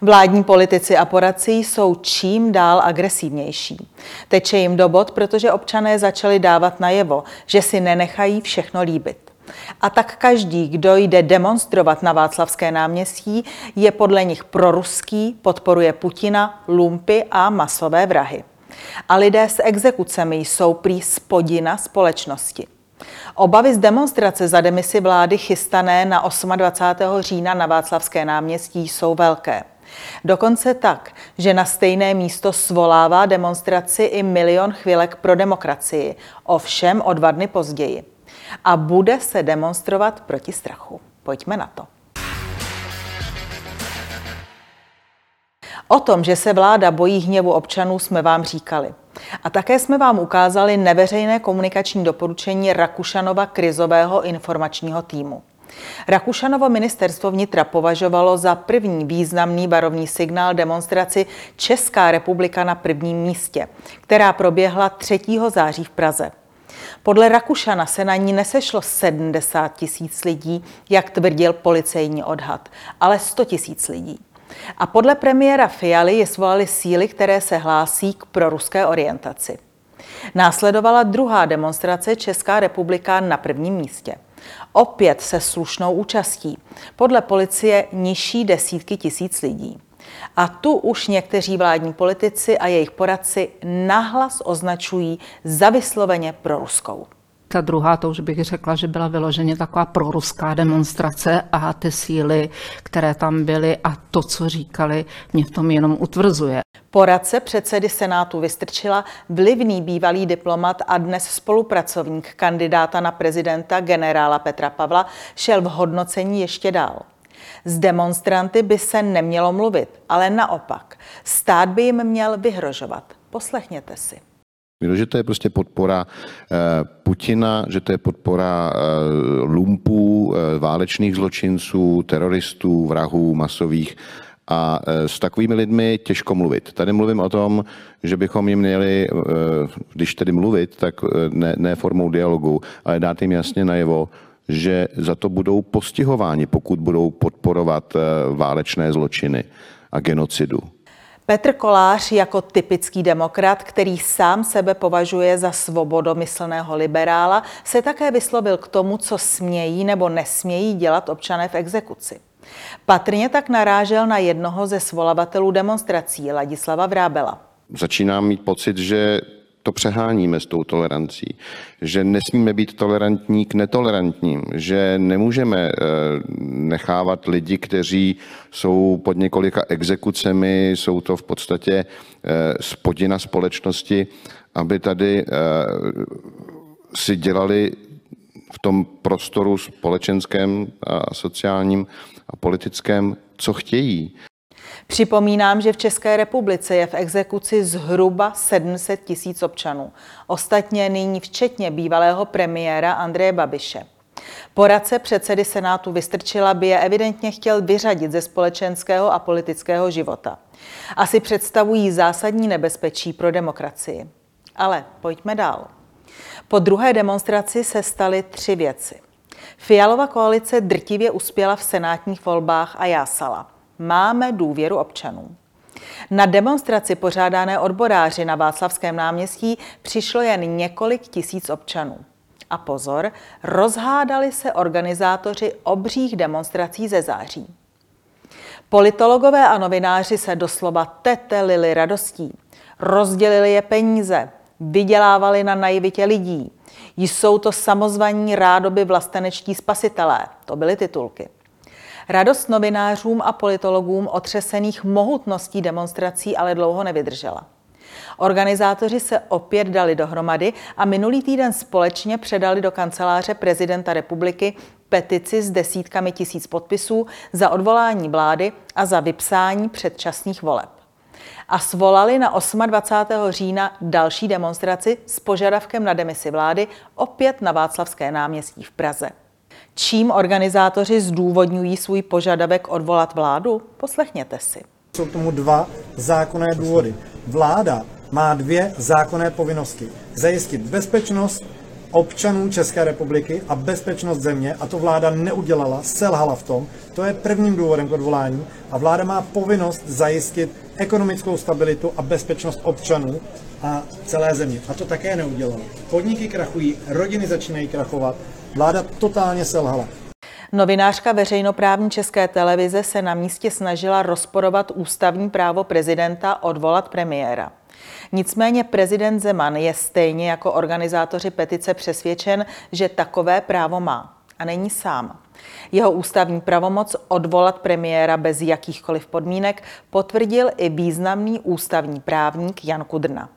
Vládní politici a poradci jsou čím dál agresivnější. Teče jim do bod, protože občané začali dávat najevo, že si nenechají všechno líbit. A tak každý, kdo jde demonstrovat na Václavské náměstí, je podle nich proruský, podporuje Putina, lumpy a masové vrahy. A lidé s exekucemi jsou prý spodina společnosti. Obavy z demonstrace za demisi vlády chystané na 28. října na Václavské náměstí jsou velké. Dokonce tak, že na stejné místo svolává demonstraci i milion chvilek pro demokracii, ovšem o dva dny později. A bude se demonstrovat proti strachu. Pojďme na to. O tom, že se vláda bojí hněvu občanů, jsme vám říkali. A také jsme vám ukázali neveřejné komunikační doporučení Rakušanova krizového informačního týmu. Rakušanovo ministerstvo vnitra považovalo za první významný varovný signál demonstraci Česká republika na prvním místě, která proběhla 3. září v Praze. Podle Rakušana se na ní nesešlo 70 tisíc lidí, jak tvrdil policejní odhad, ale 100 tisíc lidí. A podle premiéra Fialy je svolali síly, které se hlásí k proruské orientaci. Následovala druhá demonstrace Česká republika na prvním místě. Opět se slušnou účastí. Podle policie nižší desítky tisíc lidí. A tu už někteří vládní politici a jejich poradci nahlas označují za vysloveně proruskou. Ta druhá, to už bych řekla, že byla vyloženě taková proruská demonstrace a ty síly, které tam byly a to, co říkali, mě v tom jenom utvrzuje. Poradce předsedy Senátu Vystrčila vlivný bývalý diplomat a dnes spolupracovník kandidáta na prezidenta generála Petra Pavla šel v hodnocení ještě dál. S demonstranty by se nemělo mluvit, ale naopak. Stát by jim měl vyhrožovat. Poslechněte si. Že to je prostě podpora eh, Putina, že to je podpora eh, lumpů, eh, válečných zločinců, teroristů, vrahů masových. A s takovými lidmi těžko mluvit. Tady mluvím o tom, že bychom jim měli, když tedy mluvit, tak ne, ne formou dialogu, ale dát jim jasně najevo, že za to budou postihováni, pokud budou podporovat válečné zločiny a genocidu. Petr Kolář jako typický demokrat, který sám sebe považuje za svobodomyslného liberála, se také vyslovil k tomu, co smějí nebo nesmějí dělat občané v exekuci. Patrně tak narážel na jednoho ze svolavatelů demonstrací, Ladislava Vrábela. Začínám mít pocit, že to přeháníme s tou tolerancí, že nesmíme být tolerantní k netolerantním, že nemůžeme eh, nechávat lidi, kteří jsou pod několika exekucemi, jsou to v podstatě eh, spodina společnosti, aby tady eh, si dělali v tom prostoru společenském a sociálním a politickém, co chtějí. Připomínám, že v České republice je v exekuci zhruba 700 tisíc občanů. Ostatně nyní včetně bývalého premiéra Andreje Babiše. Poradce předsedy Senátu Vystrčila by je evidentně chtěl vyřadit ze společenského a politického života. Asi představují zásadní nebezpečí pro demokracii. Ale pojďme dál. Po druhé demonstraci se staly tři věci. Fialova koalice drtivě uspěla v senátních volbách a jásala máme důvěru občanů. Na demonstraci pořádané odboráři na Václavském náměstí přišlo jen několik tisíc občanů. A pozor, rozhádali se organizátoři obřích demonstrací ze září. Politologové a novináři se doslova tetelili radostí. Rozdělili je peníze, vydělávali na naivitě lidí. Jsou to samozvaní rádoby vlastenečtí spasitelé. To byly titulky. Radost novinářům a politologům otřesených mohutností demonstrací ale dlouho nevydržela. Organizátoři se opět dali dohromady a minulý týden společně předali do kanceláře prezidenta republiky petici s desítkami tisíc podpisů za odvolání vlády a za vypsání předčasných voleb. A svolali na 28. října další demonstraci s požadavkem na demisi vlády opět na Václavské náměstí v Praze. Čím organizátoři zdůvodňují svůj požadavek odvolat vládu? Poslechněte si. Jsou k tomu dva zákonné důvody. Vláda má dvě zákonné povinnosti. Zajistit bezpečnost občanů České republiky a bezpečnost země a to vláda neudělala, selhala v tom. To je prvním důvodem k odvolání a vláda má povinnost zajistit ekonomickou stabilitu a bezpečnost občanů a celé země. A to také neudělala. Podniky krachují, rodiny začínají krachovat, vláda totálně selhala. Novinářka veřejnoprávní české televize se na místě snažila rozporovat ústavní právo prezidenta odvolat premiéra. Nicméně prezident Zeman je stejně jako organizátoři petice přesvědčen, že takové právo má. A není sám. Jeho ústavní pravomoc odvolat premiéra bez jakýchkoliv podmínek potvrdil i významný ústavní právník Jan Kudrna.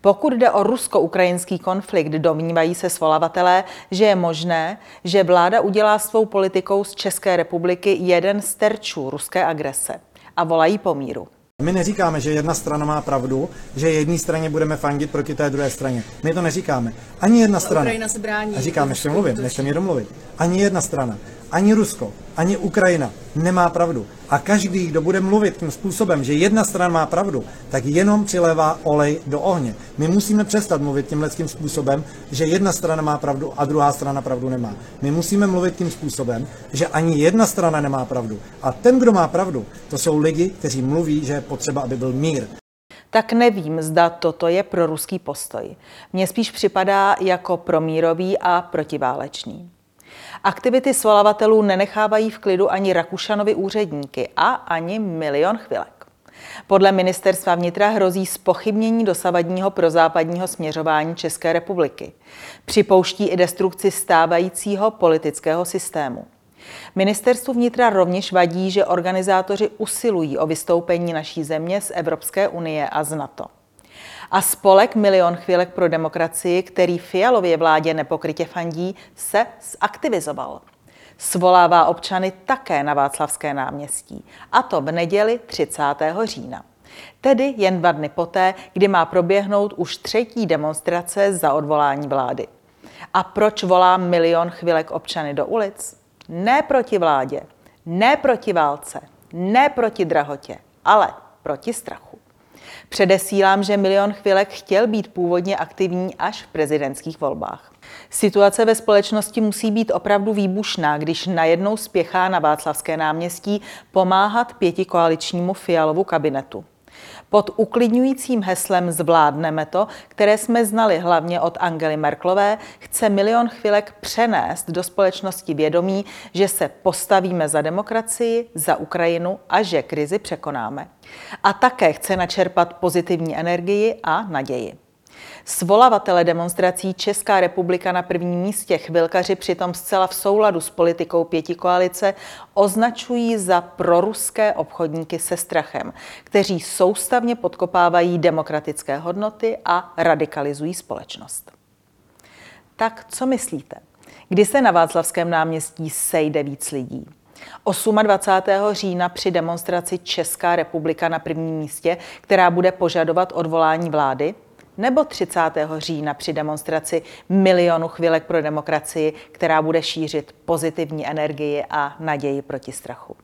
Pokud jde o rusko-ukrajinský konflikt, domnívají se svolavatelé, že je možné, že vláda udělá svou politikou z České republiky jeden z terčů ruské agrese a volají po míru. My neříkáme, že jedna strana má pravdu, že jedné straně budeme fandit proti té druhé straně. My to neříkáme. Ani jedna strana. Ukrajina se brání. A říkám, než mluvím, než mě domluvit. Ani jedna strana, ani Rusko, ani Ukrajina nemá pravdu. A každý, kdo bude mluvit tím způsobem, že jedna strana má pravdu, tak jenom přilévá olej do ohně. My musíme přestat mluvit tímhle tím způsobem, že jedna strana má pravdu a druhá strana pravdu nemá. My musíme mluvit tím způsobem, že ani jedna strana nemá pravdu. A ten, kdo má pravdu, to jsou lidi, kteří mluví, že je potřeba, aby byl mír. Tak nevím, zda toto je pro ruský postoj. Mně spíš připadá jako promírový a protiválečný. Aktivity svolavatelů nenechávají v klidu ani Rakušanovi úředníky a ani milion chvilek. Podle ministerstva vnitra hrozí spochybnění dosavadního prozápadního směřování České republiky. Připouští i destrukci stávajícího politického systému. Ministerstvu vnitra rovněž vadí, že organizátoři usilují o vystoupení naší země z Evropské unie a z NATO. A spolek Milion chvílek pro demokracii, který Fialově vládě nepokrytě fandí, se zaktivizoval. Svolává občany také na Václavské náměstí, a to v neděli 30. října. Tedy jen dva dny poté, kdy má proběhnout už třetí demonstrace za odvolání vlády. A proč volá milion chvilek občany do ulic? Ne proti vládě, ne proti válce, ne proti drahotě, ale proti strachu. Předesílám, že Milion chvilek chtěl být původně aktivní až v prezidentských volbách. Situace ve společnosti musí být opravdu výbušná, když najednou spěchá na Václavské náměstí pomáhat pětikoaličnímu Fialovu kabinetu. Pod uklidňujícím heslem Zvládneme to, které jsme znali hlavně od Angely Merklové, chce milion chvilek přenést do společnosti vědomí, že se postavíme za demokracii, za Ukrajinu a že krizi překonáme. A také chce načerpat pozitivní energii a naději. Svolavatele demonstrací Česká republika na prvním místě chvilkaři přitom zcela v souladu s politikou pěti koalice označují za proruské obchodníky se strachem, kteří soustavně podkopávají demokratické hodnoty a radikalizují společnost. Tak co myslíte? Kdy se na Václavském náměstí sejde víc lidí? 28. října při demonstraci Česká republika na prvním místě, která bude požadovat odvolání vlády – nebo 30. října při demonstraci milionu chvilek pro demokracii, která bude šířit pozitivní energii a naději proti strachu.